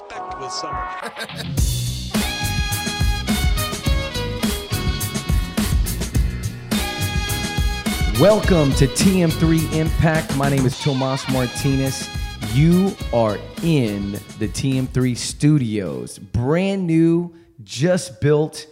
expect with summer. Welcome to TM3 Impact. My name is Tomas Martinez. You are in the TM3 studios. Brand new, just built.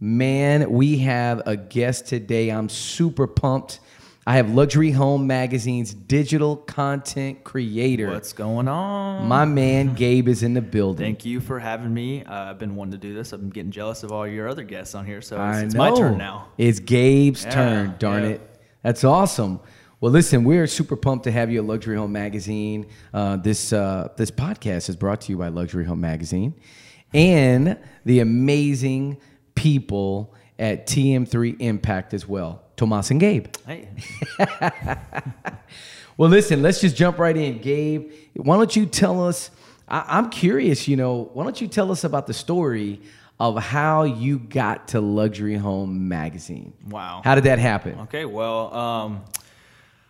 Man, we have a guest today. I'm super pumped. I have Luxury Home Magazine's digital content creator. What's going on? My man Gabe is in the building. Thank you for having me. Uh, I've been wanting to do this. I've been getting jealous of all your other guests on here, so it's, it's my turn now. It's Gabe's Yeah, turn, darn yeah. it. That's awesome. Well, listen, we're super pumped to have you at Luxury Home Magazine. Uh, this uh, this podcast is brought to you by Luxury Home Magazine and the amazing people at TM3 Impact as well, Tomas and Gabe. Hey, Well, listen, let's just jump right in. Gabe, why don't you tell us? I, I'm curious, you know, why don't you tell us about the story of how you got to Luxury Home Magazine? wow. How did that happen? Okay, well, um,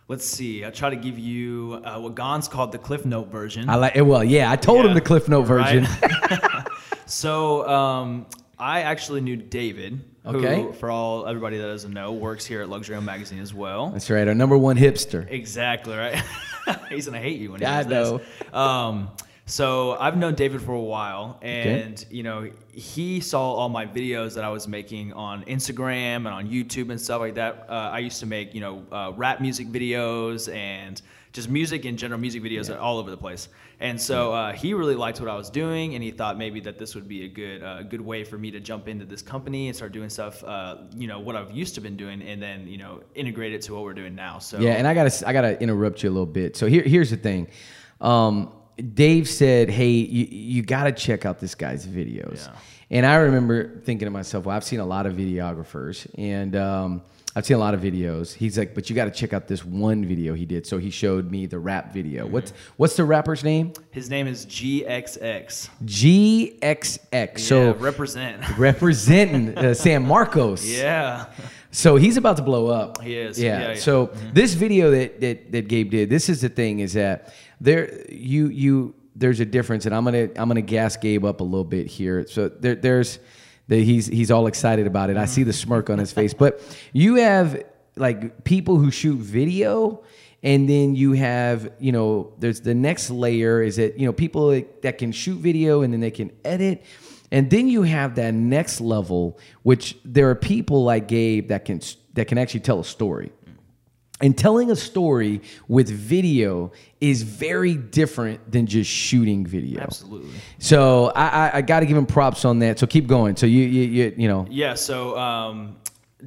let's see. I'll try to give you uh, what Gon's called the Cliff Note version. I like it. Well, yeah, I told him the Cliff Note version. right? so um, I actually knew David, who, Okay. for all everybody that doesn't know, works here at Luxury Home Magazine as well. That's right, our number one hipster. Exactly right. He's gonna hate you when he I does this. Um, so I've known David for a while, and you know he saw all my videos that I was making on Instagram and on YouTube and stuff like that. Uh, I used to make you know uh, rap music videos and just music in general, music videos all over the place. And so uh, he really liked what I was doing, and he thought maybe that this would be a good uh, good way for me to jump into this company and start doing stuff. Uh, you know what I've used to been doing, and then you know integrate it to what we're doing now. So Yeah, and I gotta I gotta interrupt you a little bit. So here here's the thing. Um, Dave said, "Hey, you, you got to check out this guy's videos." Yeah. And I remember thinking to myself, "Well, I've seen a lot of videographers, and um, I've seen a lot of videos." He's like, "But you got to check out this one video he did." So he showed me the rap video. Mm-hmm. What's what's the rapper's name? His name is GXX. GXX. So represent. representing uh, San Marcos. yeah. So he's about to blow up. He is. Yeah. Yeah, yeah. So this video that, that that Gabe did, this is the thing is that there you you there's a difference, and I'm gonna I'm gonna gas Gabe up a little bit here. So there there's that he's he's all excited about it. I see the smirk on his face, but you have like people who shoot video. And then you have, you know, there's the next layer is that, you know, people that- can shoot video and then they can edit. And then you have that next level, which there are people like Gabe that can that can actually tell a story. And telling a story with video is very different than just shooting video. Absolutely. So I, I, I got to give him props on that. So keep going. So you you you, you know Yeah. So um,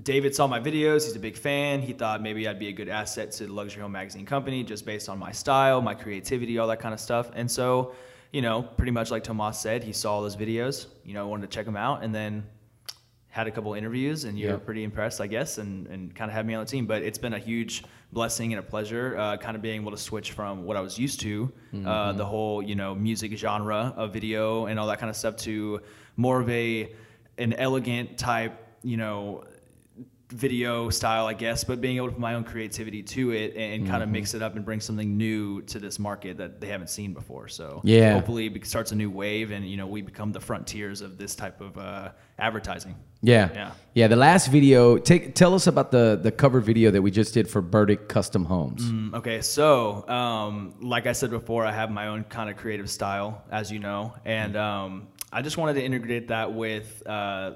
David saw my videos. He's a big fan. He thought maybe I'd be a good asset to the Luxury Home Magazine company just based on my style, my creativity, all that kind of stuff. And so, you know, pretty much like Tomas said, he saw all those videos, you know, wanted to check them out and then had a couple interviews and you're pretty impressed, I guess, and, and kind of had me on the team. But it's been a huge blessing and a pleasure, uh, kind of being able to switch from what I was used to, uh, the whole you know music genre of video and all that kind of stuff, to more of a an elegant type, you know video style, I guess, but being able to put my own creativity to it and, kind of mix it up and bring something new to this market that they haven't seen before. So Yeah. hopefully it starts a new wave and you know we become the frontiers of this type of uh, advertising. yeah Yeah. yeah. The last video, take tell us about the the cover video that we just did for Burdick Custom Homes. Mm, Okay, so um, like I said before, I have my own kind of creative style, as you know, and um, I just wanted to integrate that with uh,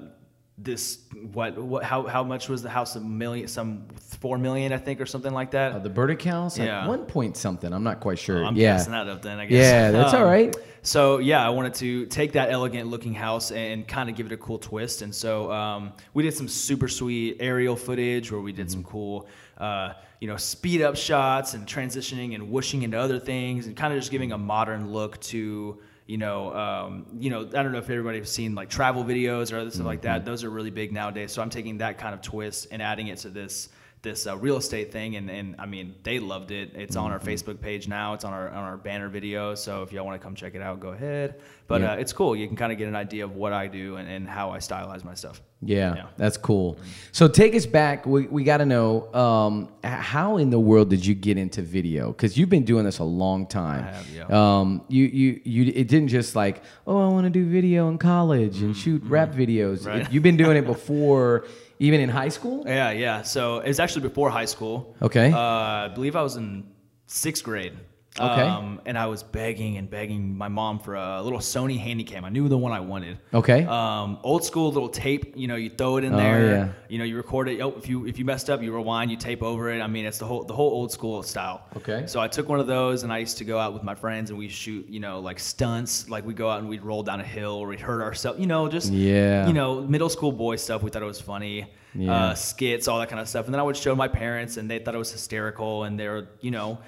this. What, what? How, how much was the house? A million? Some four million, I think, or something like that. Uh, the Burdick House, like Yeah. one point something. I'm not quite sure. I'm yeah, passing that up then, I guess. Yeah, that's all right. So yeah, I wanted to take that elegant looking house and kind of give it a cool twist. And so um, we did some super sweet aerial footage where we did some cool, uh, you know, speed up shots and transitioning and whooshing into other things and kind of just giving a modern look to. You know, um, you know. I don't know if everybody's seen like travel videos or other stuff like that. Those are really big nowadays. So I'm taking that kind of twist and adding it to this this uh, real estate thing, and, and I mean they loved it. It's on our Mm-hmm. Facebook page now. It's on our on our banner video. So if y'all want to come check it out, go ahead. But Yeah. uh, it's cool. You can kind of get an idea of what I do and, and how I stylize my stuff. Yeah, Yeah. that's cool. So take us back. We, we got to know um, how in the world did you get into video? Because you've been doing this a long time. I have, yeah. Um, you you you. It didn't just like oh I want to do video in college and shoot rap videos. Mm-hmm. Right. It- you've been doing it before, even in high school. Yeah, yeah. So it was actually before high school. Okay. Uh, I believe I was in sixth grade. Okay. Um, and I was begging and begging my mom for a little Sony Handycam. I knew the one I wanted. Okay. Um, old school little tape. You know, you throw it in Oh, there. yeah. You know, you record it. Oh, if you if you messed up, you rewind. You tape over it. I mean, it's the whole the whole old school style. Okay. So I took one of those, and I used to go out with my friends, and we shoot. You know, like stunts. Like we go out and we'd roll down a hill, or we'd hurt ourselves. You know, just Yeah. You know, middle school boy stuff. We thought it was funny. Yeah. Uh, skits, all that kind of stuff. And then I would show my parents, and they thought it was hysterical. And they're, you know,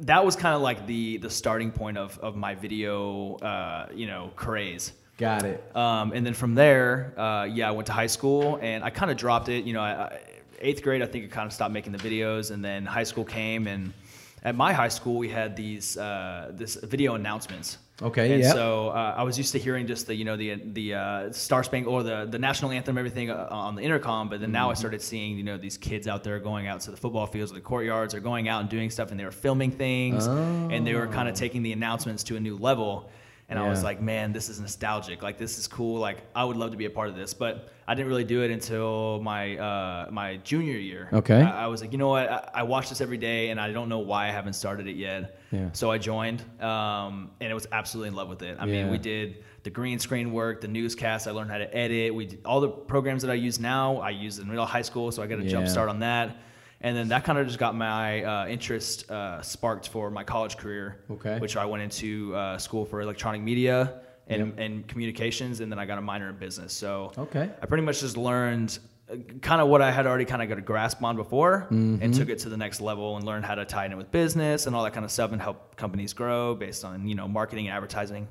that was kind of like the the starting point of of my video, uh, you know, craze. Got it. Um, and then from there, uh, yeah, I went to high school, and I kind of dropped it. You know, I, I, eighth grade, I think I kind of stopped making the videos, and then high school came, and at my high school, we had these uh, this video announcements. Okay, And yep. so uh, I was used to hearing just the you know the the uh, Star Spangled or the the national anthem, everything uh, on the intercom. But then now I Mm-hmm. started seeing you know these kids out there going out to the football fields or the courtyards or going out and doing stuff, and they were filming things, and they were kind of taking the announcements to a new level. And I was. Like, man, this is nostalgic. Like this is cool. Like I would love to be a part of this, but I didn't really do it until my uh, my junior year. Okay. I, I was like, you know what? I, I watch this every day, and I don't know why I haven't started it yet. Yeah. So I joined, um, and it was absolutely in love with it. I Yeah. mean, we did the green screen work, the newscast. I learned how to edit. We all the programs that I use now. I used in real high school, so I got a jump start on that. And then that kind of just got my uh, interest uh, sparked for my college career, Okay. which I went into uh, school for electronic media and, and communications, and then I got a minor in business. So Okay. I pretty much just learned kind of what I had already kind of got a grasp on before Mm-hmm. and took it to the next level and learned how to tie it in with business and all that kind of stuff and help companies grow based on, you know, marketing and advertising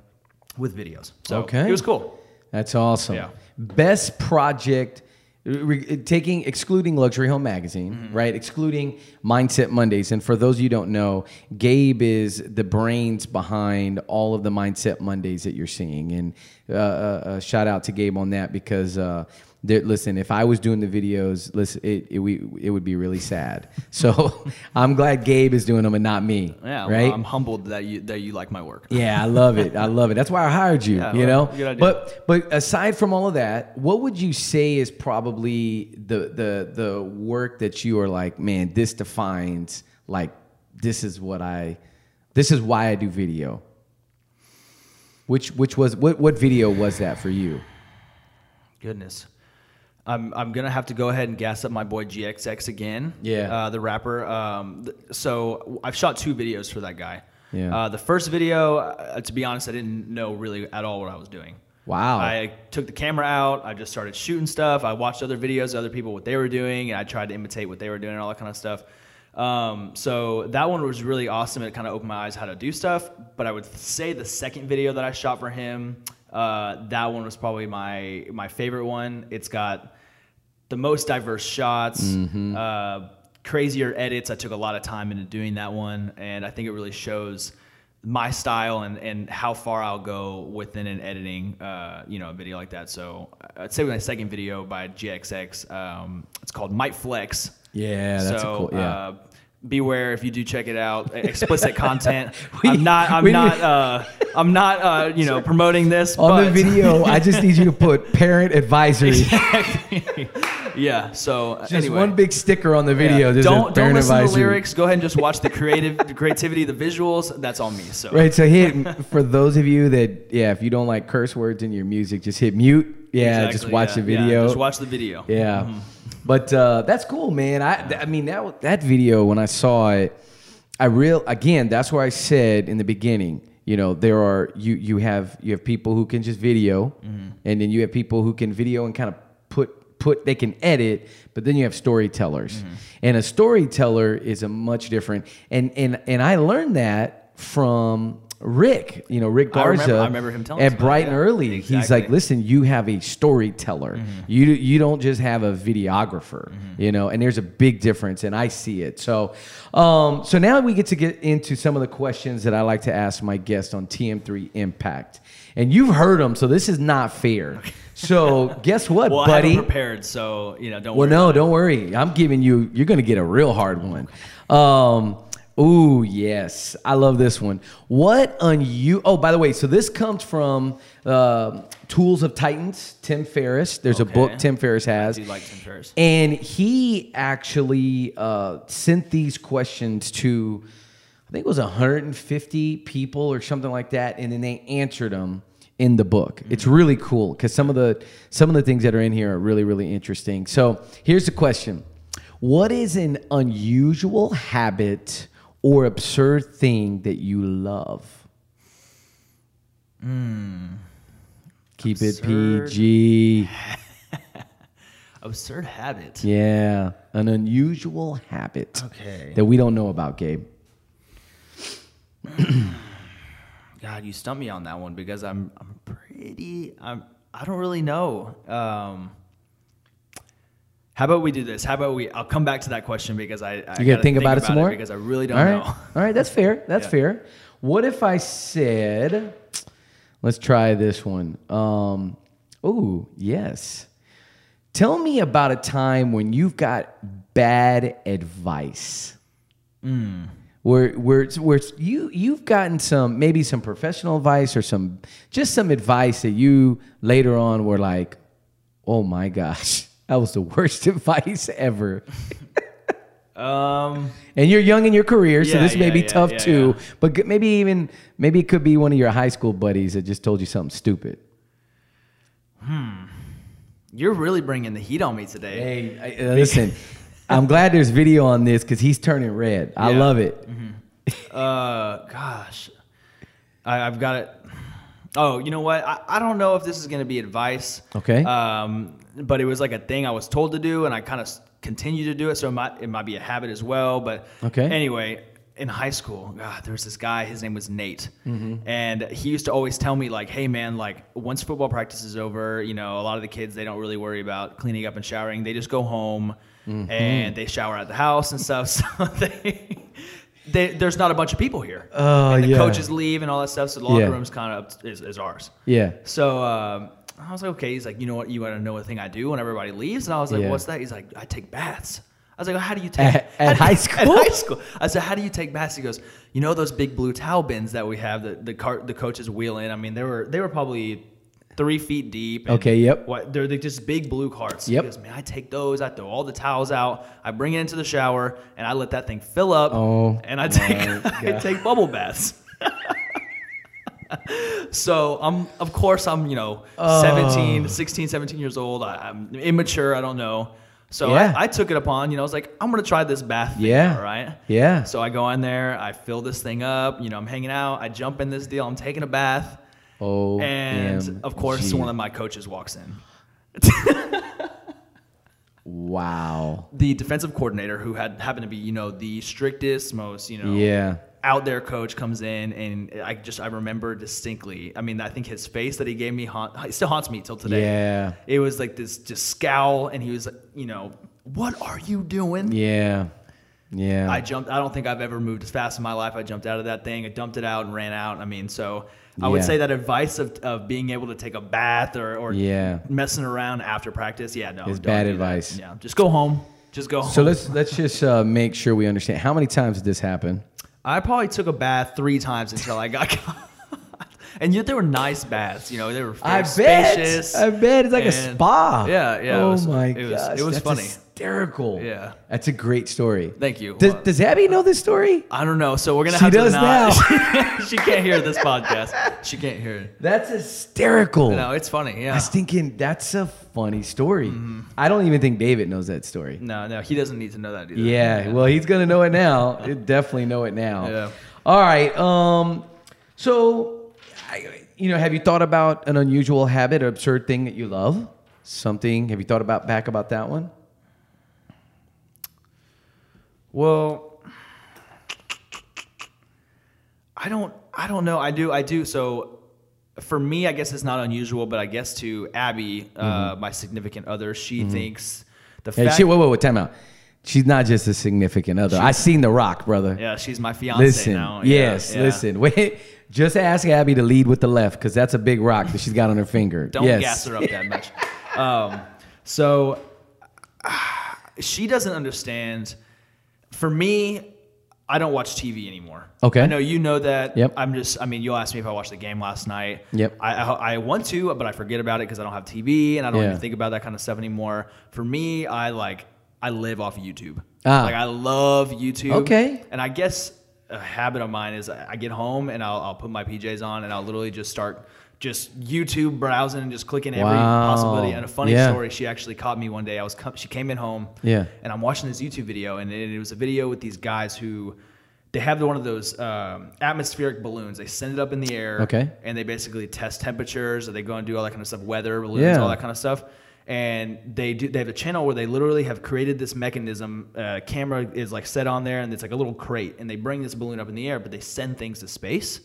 with videos. So Okay. it was cool. That's awesome. Yeah. Best project, re- taking excluding Luxury Home Magazine, Mm-hmm. right? Excluding Mindset Mondays. And for those of you who don't know, Gabe is the brains behind all of the Mindset Mondays that you're seeing. And uh, uh, uh, shout out to Gabe on that because. Uh, there, listen, if I was doing the videos, listen, it, it, we, it would be really sad. So I'm glad Gabe is doing them and not me. Yeah. well, right? I'm humbled that you, that you like my work. Yeah, I love it. I love it. That's why I hired you. Yeah, you well, know. good idea. But but aside from all of that, what would you say is probably the the the work that you are like, man, this defines like this is what I, this is why I do video. Which which was what what video was that for you? Goodness. I'm, I'm gonna have to go ahead and gas up my boy GXX again. Yeah. Uh, the rapper. Um, th- so I've shot two videos for that guy. Yeah. Uh, the first video, uh, to be honest, I didn't know really at all what I was doing. Wow. I took the camera out. I just started shooting stuff. I watched other videos, of other people what they were doing, and I tried to imitate what they were doing and all that kind of stuff. Um, so that one was really awesome. It kind of opened my eyes how to do stuff. But I would say the second video that I shot for him, uh, that one was probably my my favorite one. It's got the most diverse shots, uh, crazier edits. I took a lot of time into doing that one, and I think it really shows my style and, and how far I'll go within an editing, uh, you know, a video like that. So I'd say my second video by GXX, um, it's called Might Flex. Yeah, that's a so, cool- yeah. Uh, beware if you do check it out. Explicit content. We- I'm not. I'm not. Uh, I'm not. Uh, you know, promoting this On the video, I just need you to put parent advisory. yeah. So Just anyway. one big sticker on the video. Yeah. Don't don't listen to the lyrics. Go ahead and just watch the creative, the creativity, the visuals. That's all me. So Right. So hit for those of you that yeah, if you don't like curse words in your music, just hit mute. Yeah, Exactly, just watch yeah, the yeah, video. just watch the video. Yeah. But uh, that's cool, man. I I mean that that video when I saw it, I real again. That's where I said in the beginning. You know, there are you you have you have people who can just video, and then you have people who can video and kind of put they can edit, but then you have storytellers, mm-hmm. and a storyteller is a much different. And and and I learned that from Rick, you know Rick I Garza, remember- I remember him telling us at Bright and yeah. Early. He's like, listen, you have a storyteller. Mm-hmm. You you don't just have a videographer, mm-hmm. you know. And there's a big difference, and I see it. So, um, so now we get to get into some of the questions that I like to ask my guests on TM3 Impact, and you've heard them, so this is not fair. So guess what, Well, I buddy? haven't prepared, so you know, don't Well, worry. no, don't worry. I'm giving you. You're going to get a real hard one. Um, ooh, yes, I love this one. What on you? Oh, by the way, so this comes from uh, Tools of Titans. Tim Ferriss. There's a book Tim Ferriss has. I do like Tim Ferriss. And he actually uh, sent these questions to, I think it was 150 people or something like that, and then they answered them in the book. It's really cool because some of the some of the things that are in here are really really interesting. So here's the question: What is an unusual habit or absurd thing that you love? Mm. Keep it PG. Absurd habit. Yeah, an unusual habit Okay. that we don't know about, Gabe. God, you stumped me on that one because I'm I'm pretty I'm I don't really know. Um, how about we do this? How about we? I'll come back to that question because I, I You gotta gotta think about it some more because I really don't All right, know. all right, that's fair. That's Yeah. fair. What if I said, let's try this one. Um, oh yes, tell me about a time when you've got bad advice. Hmm. Where, where, where you you've gotten some maybe some professional advice or some just some advice that you later on were like, oh my gosh, that was the worst advice ever. Um, And you're young in your career, so Yeah, this may yeah, be yeah, tough too. But maybe even maybe it could be one of your high school buddies that just told you something stupid. Hmm. You're really bringing the heat on me today. Hey, I, uh, listen, I'm glad there's video on this because he's turning red. I Yeah. love it. Uh, gosh, I, I've got it. Oh, you know what? I, I don't know if this is going to be advice. Okay. Um, but it was like a thing I was told to do, and I kind of continue to do it. So it might it might be a habit as well. But Okay. Anyway, in high school, God, there was this guy. His name was Nate, Mm-hmm. and he used to always tell me like, "Hey, man, like once football practice is over, you know, a lot of the kids they don't really worry about cleaning up and showering. They just go home Mm-hmm. and they shower at the house and stuff. So they." They, there's not a bunch of people here. Oh, and the yeah. coaches leave and all that stuff. So the locker Yeah. room's kind of is, is ours. Yeah. So um, I was like, okay. He's like, you know what? You want to know what thing I do when everybody leaves? And I was like, Yeah. what's that? He's like, I take baths. I was like, well, how do you take At- at do high school? At high school. I said, how do you take baths? He goes, you know those big blue towel bins that we have that the cart the coaches wheel in. I mean, they were they were probably three feet deep. Okay, yep. What they're like just big blue carts. Yep. Goes, man, I take those. I throw all the towels out. I bring it into the shower and I let that thing fill up. Oh, and I take I take bubble baths. So I'm, of course, I'm, you know, Oh. 17, 16, 17 years old. I, I'm immature. I don't know. So Yeah. I, I took it upon, you know, I was like, I'm to try this bath thing Yeah. out, right? Yeah. So I go in there, I fill this thing up, you know, I'm hanging out, I jump in this deal, I'm taking a bath. Oh, And of course, one of my coaches walks in. Wow. The defensive coordinator, who had happened to be, you know, the strictest, most, you know, Yeah. out there coach comes in and I just I remember distinctly. I mean, I think his face that he gave me haunt, still haunts me till today. Yeah. It was like this just scowl and he was like, you know, "What are you doing?" Yeah. Yeah. I jumped. I don't think I've ever moved as fast in my life. I jumped out of that thing. I dumped it out and ran out. I mean, so I would Yeah. say that advice of, of being able to take a bath or, or Yeah. messing around after practice, yeah, no, It's don't bad do that. advice. Yeah, just go home. Just go home. so let's let's just uh, make sure we understand. How many times did this happen? I probably took a bath three times until I got caught. And yet they were nice baths, you know. They were very I bet. spacious. I bet it's like a and- spa. Yeah, yeah. Oh it was, my it was, gosh, It was that's funny. Hysterical. Yeah. That's a great story. Thank you. Does, does Abby know this story? I don't know. So we're gonna She have does to she does now. She can't hear this podcast. She can't hear it. That's hysterical. No, it's funny. Yeah. I was thinking that's a funny story. I don't even think David knows that story. No, no, he doesn't need to know that either. Yeah, well, he's gonna know it now. He'll definitely know it now. Yeah. All right. Um. So, I, you know, have you thought about an unusual habit or absurd thing that you love? Something. Have you thought about back about that one? Well, I don't. I don't know. I do. I do. So for me, I guess it's not unusual, but I guess to Abby, uh, my significant other, she thinks the Hey, fact. shit, wait, wait, wait, time out. She's not just a significant other. I seen The Rock, brother. yeah, she's my fiance listen, now. Yes, yeah. listen. Wait, just ask Abby to lead with the left because that's a big rock that she's got on her finger. Don't yes. gas her up that much. um, so she doesn't understand. For me, I don't watch TV anymore. Okay. I know you know that. Yep. I'm just. I mean, you'll ask me if I watched the game last night. Yep. I I, I want to, but I forget about it because I don't have TV and I don't Yeah. even think about that kind of stuff anymore. For me, I like I live off of YouTube. Ah. Like I love YouTube. Okay. And I guess a habit of mine is I I get home and I'll, I'll put my PJs on and I'll literally just start just YouTube browsing and just clicking every Wow. possibility. And a funny Yeah. story, she actually caught me one day. I was com- she came in home. Yeah. And I'm watching this YouTube video and it, it was a video with these guys who they have one of those um, atmospheric balloons. They send it up in the air. Okay. And they basically test temperatures. Or they go and do all that kind of stuff, weather balloons, Yeah. all that kind of stuff. And they do. They have a channel where they literally have created this mechanism. Uh, camera is like set on there, and it's like a little crate. And they bring this balloon up in the air, but they send things to space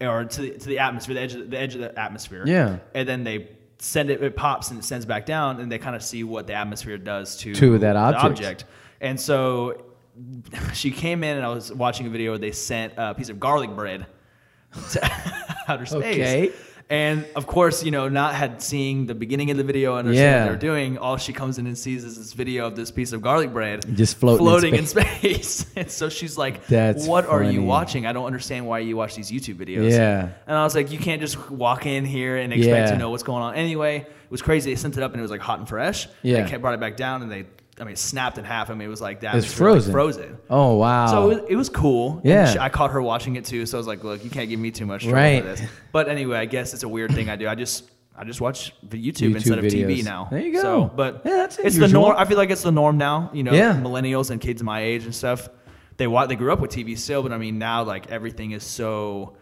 or to the, to the atmosphere, the edge of the edge of the atmosphere. Yeah. And then they send it. It pops and it sends back down, and they kind of see what the atmosphere does to To that the object. object. And so she came in, and I was watching a video where they sent a piece of garlic bread to outer space. Okay. And of course, you know, not had seen the beginning of the video and Yeah. what they're doing. All she comes in and sees is this video of this piece of garlic bread Just floating in in space. and so she's like, That's "What are you watching? I don't understand why you watch these YouTube videos." Yeah. And I was like, "You can't just walk in here and expect Yeah. to know what's going on." Anyway, it was crazy. They sent it up and it was like hot and fresh. Yeah. They kept brought it back down and they, I mean, it snapped in half. I mean, it was like that. It's like frozen. frozen. Oh wow. So it was, it was cool. Yeah. she- I caught her watching it too, so I was like, "Look, you can't give me too much trouble Right. for this." But anyway, I guess it's a weird thing I do. I just I just watch the YouTube, YouTube instead of TV now. There you go. So, but Yeah, that's it's the norm. I feel like it's the norm now. You know, Yeah. millennials and kids my age and stuff. They wa- they grew up with TV still, but I mean now like everything is so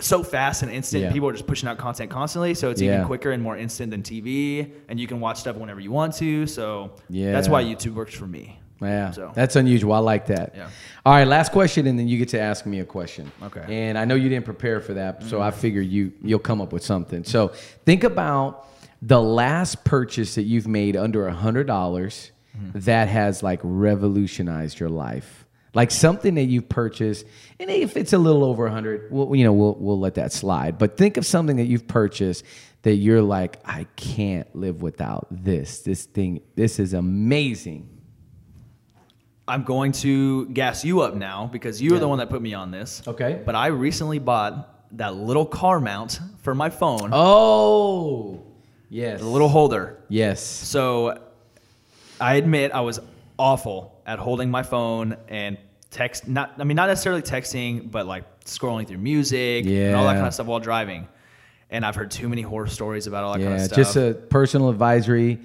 so fast and instant. Yeah. People are just pushing out content constantly, so it's Yeah. even quicker and more instant than TV, and you can watch stuff whenever you want to. So Yeah. that's why YouTube works for me. Yeah, So- that's unusual. I like that. Yeah. All right, last question, and then you get to ask me a question. Okay. And I know you didn't prepare for that, so I mm-hmm. figure you you'll come up with something. So think about the last purchase that you've made under a hundred dollars mm-hmm. that has like revolutionized your life. Like something that you've purchased, and if it's a little over a hundred, we'll, you know, we'll we'll let that slide. But think of something that you've purchased that you're like, I can't live without this. This thing, this is amazing. I'm going to gas you up now because you were the one that put me on this. Okay. But I recently bought that little car mount for my phone, Oh, yes. the little holder. Yes. So I admit I was awful at holding my phone and text not I mean not necessarily texting, but like scrolling through music and all that kind of stuff while driving. And I've heard too many horror stories about all that kind Yeah, of stuff. just a personal advisory.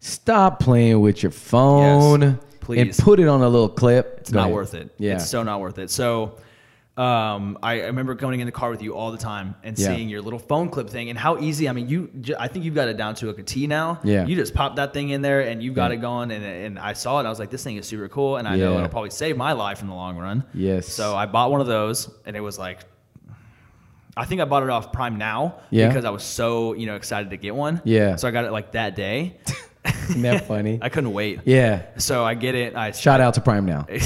Stop playing with your phone. Yes, please. And put it on a little clip. It's not worth it. Yeah. It's so not worth it. So um, I, I remember going in the car with you all the time and Yeah. seeing your little phone clip thing and how easy. I mean, you. j- I think you've got it down to like a T now. Yeah. You just pop that thing in there and you got Yeah. it going. And, and I saw it. I was like, this thing is super cool. And I know it'll probably save my life in the long run. Yes. So I bought one of those and it was like. I think I bought it off Prime Now Yeah. because I was so you know excited to get one. Yeah. So I got it like that day. Isn't that funny? I couldn't wait. yeah. So I get it. I Shout out to Prime Now.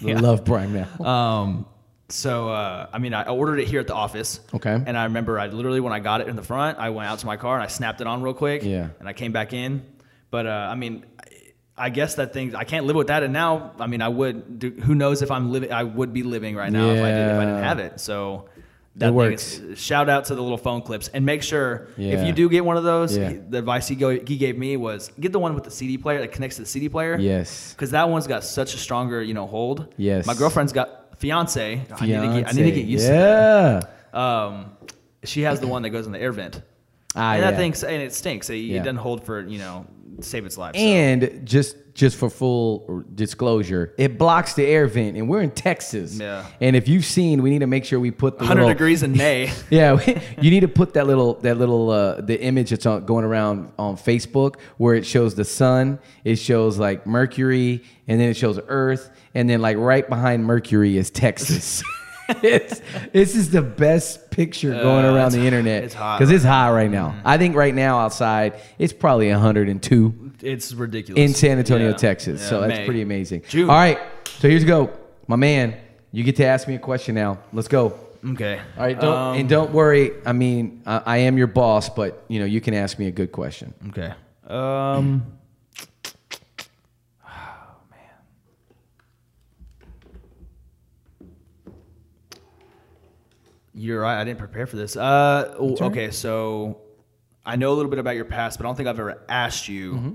Yeah. Love Prime Now. Um, so uh, I mean, I ordered it here at the office. Okay. And I remember, I literally when I got it in the front, I went out to my car and I snapped it on real quick. Yeah. And I came back in, but uh, I mean, I- guess that thing I can't live with that. And now, I mean, I would. Do, who knows if I'm living? I would be living right now if I did if I didn't have it. So. That It thing works. is- shout out to the little phone clips and make sure Yeah. if you do get one of those, Yeah. the advice he, go, he gave me was get the one with the CD player that connects to the CD player Yes. because that one's got such a stronger, you know, hold. Yes. My girlfriend's got fiance. I need to get, I need to get used yeah. to that. Um, she has the one that goes in the air vent, Ah, and yeah. that thing and it stinks. It, Yeah. it doesn't hold for you know save its life. so. And just just for full disclosure, it blocks the air vent, and we're in Texas. Yeah. And if you've seen, we need to make sure we put the 100 little, degrees in May. Yeah, you need to put that little that little uh, the image that's on, going around on Facebook where it shows the sun, it shows like Mercury, and then it shows Earth, and then like right behind Mercury is Texas. it's this is the best picture going Uh, around the internet it's hot because it's hot right now. I think right now outside it's probably 102 It's ridiculous. in San Antonio, Yeah. Texas. Yeah, so that's May. pretty amazing. June. All right, so here's go, my man. You get to ask me a question now. Let's go. Okay. All right, don't, Um, and don't worry. I mean, I, I am your boss, but you know you can ask me a good question. Okay. Um. You're right. I didn't prepare for this. Uh, okay, so I know a little bit about your past, but I don't think I've ever asked you Mm-hmm.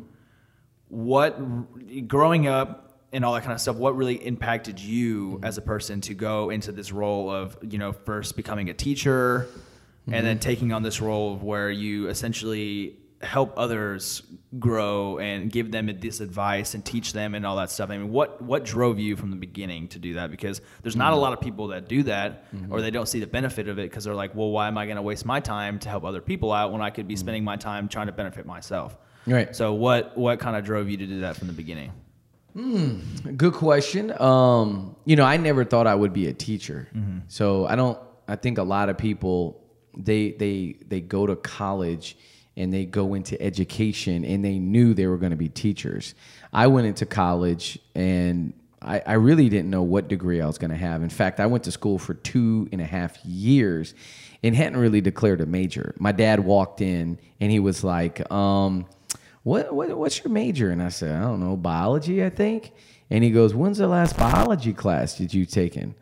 what growing up and all that kind of stuff. What really impacted you as a person to go into this role of you know first becoming a teacher and Mm-hmm. then taking on this role of where you essentially help others grow and give them this advice and teach them and all that stuff. I mean, what what drove you from the beginning to do that? Because there's not a mm-hmm. lot of people that do that, or mm-hmm. they don't see the benefit of it because they're like, well, why am I going to waste my time to help other people out when I could be mm-hmm. spending my time trying to benefit myself? Right. So what what kind of drove you to do that from the beginning? Hmm, good question. Um, you know, I never thought I would be a teacher. So I don't. I think a lot of people they they they go to college and they go into education and they knew they were going to be teachers. I went into college and I, I really didn't know what degree I was going to have. In fact, I went to school for two and a half years and hadn't really declared a major. My dad walked in and he was like, um, what, what what's your major? And I said, I don't know, biology, I think. And he goes, When's the last biology class did you take?" taken?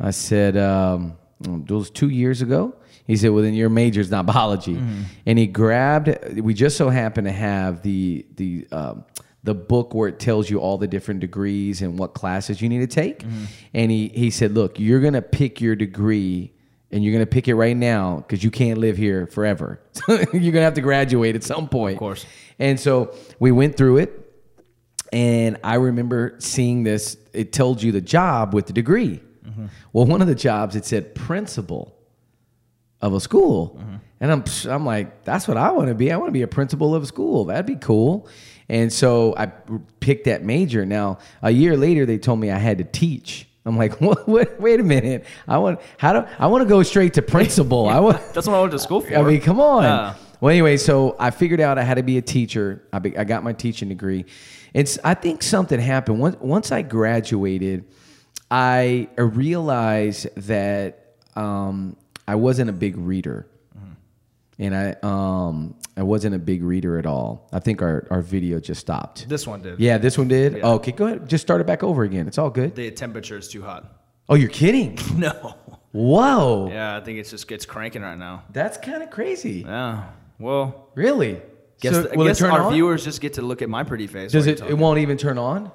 I said, um, it was two years ago. He said, Well, then your major's not biology. Mm-hmm. And he grabbed. We just so happened to have the the um, the book where it tells you all the different degrees and what classes you need to take. Mm-hmm. And he he said, Look, you're gonna pick your degree. And you're gonna pick it right now because you can't live here forever. you're gonna have to graduate at some point. Of course. And so we went through it, and I remember seeing this. It told you the job with the degree. Mm-hmm. Well, one of the jobs it said principal of a school, and I'm I'm like, that's what I want to be. I want to be a principal of a school. That'd be cool. And so I picked that major. Now a year later, they told me I had to teach. I'm like, what? what wait a minute. I want how do I want to go straight to principal? I want. That's what I went to school for. I mean, come on. Yeah. Well, anyway, so I figured out I had to be a teacher. I, be, I got my teaching degree. It's I think something happened once once I graduated. I realized that um, I wasn't a big reader, and I um, I wasn't a big reader at all. I think our, our video just stopped. This one did. Yeah, this one did. Yeah. Okay, go ahead. Just start it back over again. It's all good. The temperature is too hot. Oh, you're kidding? No. Whoa, Yeah, I think it just gets cranking right now. that's kind of crazy. Yeah. Well, Really? guess, So, I will it guess our on? viewers just get to look at my pretty face. Does it? It won't even turn on.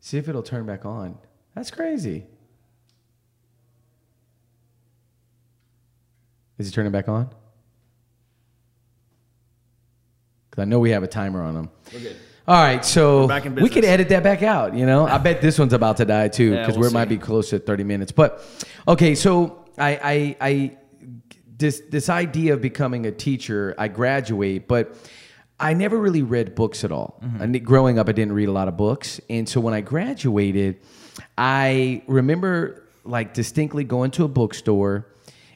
See if it'll turn back on. That's crazy. Is it turning back on? Because I know we have a timer on them. We're good. All right, so we could edit that back out. You know, I bet this one's about to die too Yeah, because we'll we might be close to thirty minutes. But okay, so I, I, I, this this idea of becoming a teacher, I graduate, but I never really read books at all. Mm-hmm. And growing up, I didn't read a lot of books, and so when I graduated, I remember like distinctly going to a bookstore,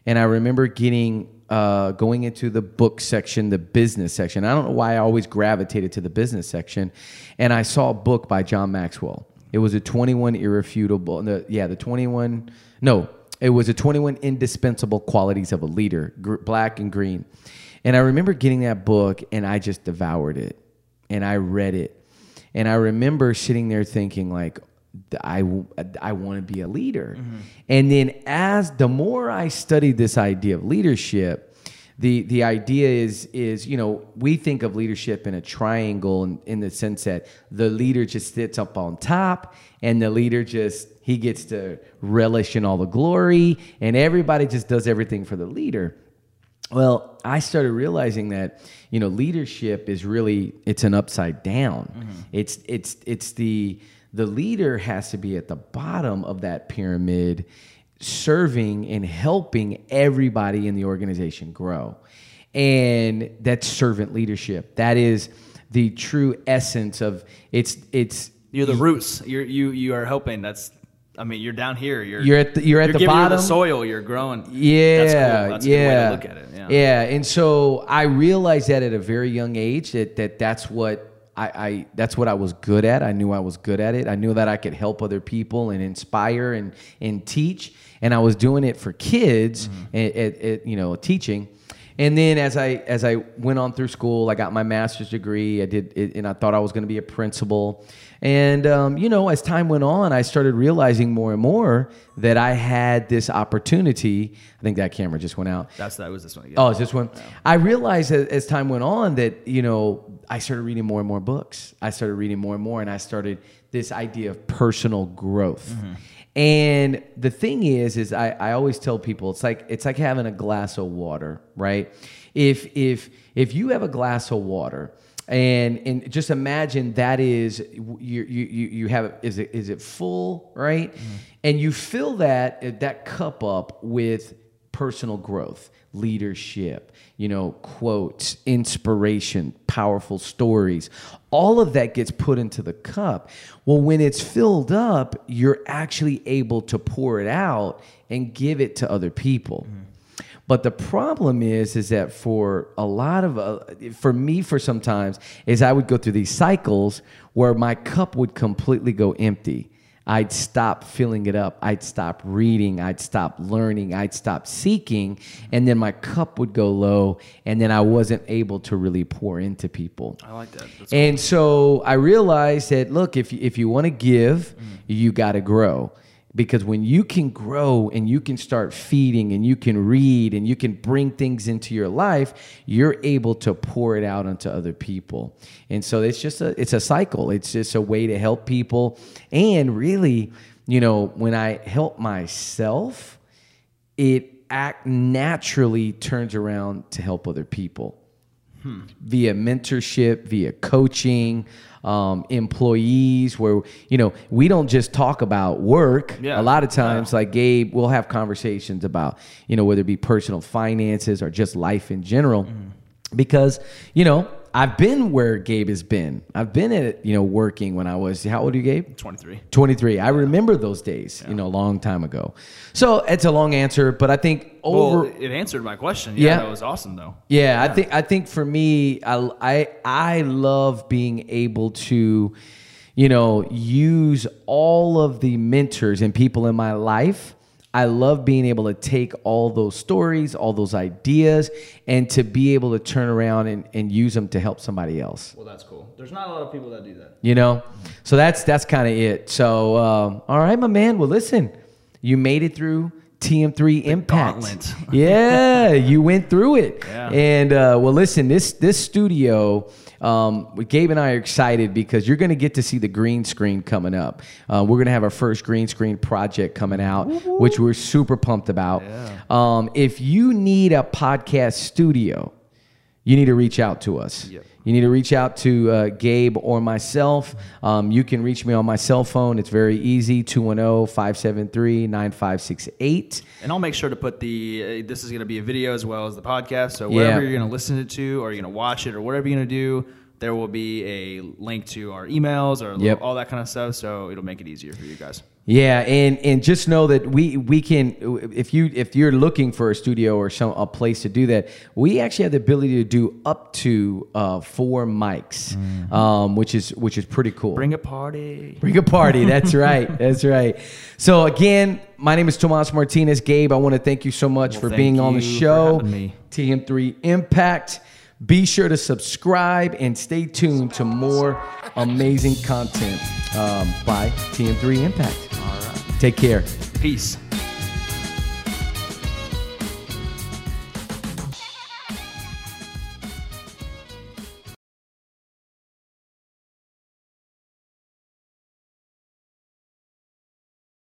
and I remember getting uh, going into the book section, the business section. I don't know why I always gravitated to the business section, and I saw a book by John Maxwell. It was a 21 irrefutable, the, yeah, the 21, no, it was a 21 indispensable qualities of a leader, gr- black and green. And I remember getting that book and I just devoured it and I read it. And I remember sitting there thinking like I, I want to be a leader. Mm-hmm. And then as the more I studied this idea of leadership, the the idea is is you know we think of leadership in a triangle in, in the sense that the leader just sits up on top and the leader just he gets to relish in all the glory and everybody just does everything for the leader well, I started realizing that you know leadership is really it's an upside down. Mm-hmm. It's it's it's the the leader has to be at the bottom of that pyramid, serving and helping everybody in the organization grow, and that's servant leadership. That is the true essence of it's it's You're the roots. You're you you are helping. That's I mean, you're down here. You're You're at the- you're at the giving her bottom. the soil. You're growing. Yeah, that's cool. That's yeah, a good way to look at it. Yeah. and so I realized that at a very young age that that that's what I, I that's what I was good at. I knew I was good at it. I knew that I could help other people and inspire and and teach. And I was doing it for kids, Mm-hmm. at, at, at, you know, teaching. And then as I as I went on through school, I got my master's degree. I did, it, and I thought I was going to be a principal. And um, you know, as time went on, I started realizing more and more that I had this opportunity. I think that camera just went out. That's that was this one. Again. Oh, it's this one. I realized as, as time went on that you know I started reading more and more books. I started reading more and more, and I started this idea of personal growth. And the thing is, is I, I always tell people it's like it's like having a glass of water, right? If if if you have a glass of water and and just imagine that is you you you, have is it is it full right? Mm-hmm. And you fill that that cup up with personal growth leadership you know quotes inspiration powerful stories. All of that gets put into the cup. Well when it's filled up you're actually able to pour it out and give it to other people mm-hmm. But the problem is, is that for a lot of, uh, for me, for sometimes, is I would go through these cycles where my cup would completely go empty. I'd stop filling it up. I'd stop reading. I'd stop learning. I'd stop seeking. And then my cup would go low. And then I wasn't able to really pour into people. I like that. That's And so I realized that look, if if you want to give, you got to grow. Because when you can grow and you can start feeding and you can read and you can bring things into your life, you're able to pour it out onto other people. And so it's just a it's a cycle. It's just a way to help people. And really, you know, when I help myself, it act naturally turns around to help other people via mentorship, via coaching, um, employees, where you know we don't just talk about work. Yeah. A lot of times, like Gabe, we'll have conversations about you know whether it be personal finances or just life in general, because you know I've been where Gabe has been. I've been at you know working when I was how old are you, Gabe? 23. 23. I remember those days, you know, a long time ago. So it's a long answer, but I think over. Well, it answered my question. Yeah, Yeah. that was awesome though. Yeah, I think I think for me, I, I I love being able to, you know, use all of the mentors and people in my life. I love being able to take all those stories, all those ideas, and to be able to turn around and, and use them to help somebody else. Well, that's cool. There's not a lot of people that do that. You know, so that's that's kind of it. So, um, all right, my man. Well, listen, you made it through TM3 Impact. gauntlet. yeah, you went through it. Yeah. And uh, well, listen, this this studio, um, Gabe and I are excited because you're going to get to see the green screen coming up. Uh, we're going to have our first green screen project coming out, which we're super pumped about. Um, if you need a podcast studio, you need to reach out to us. Yep. You need to reach out to uh, Gabe or myself. Um, you can reach me on my cell phone. It's very easy oh, 210 573 9568. And I'll make sure to put the. Uh, this is going to be a video as well as the podcast. So Yeah. you're going to listen it to, or you're going to watch it, or whatever you're going to do, there will be a link to our emails or Yep. all that kind of stuff. So it'll make it easier for you guys. Yeah, and and just know that we we can if you if you're looking for a studio or some a place to do that, we actually have the ability to do up to uh, four mics, um, which is which is pretty cool. Bring a party. Bring a party. That's right. That's right. So again, my name is Tomas Martinez. Gabe, I want to thank you so much Well, for being on the show. having me. TM3 Impact. Be sure to subscribe and stay tuned to more amazing content um, by TM3 Impact. All right. Take care. Peace.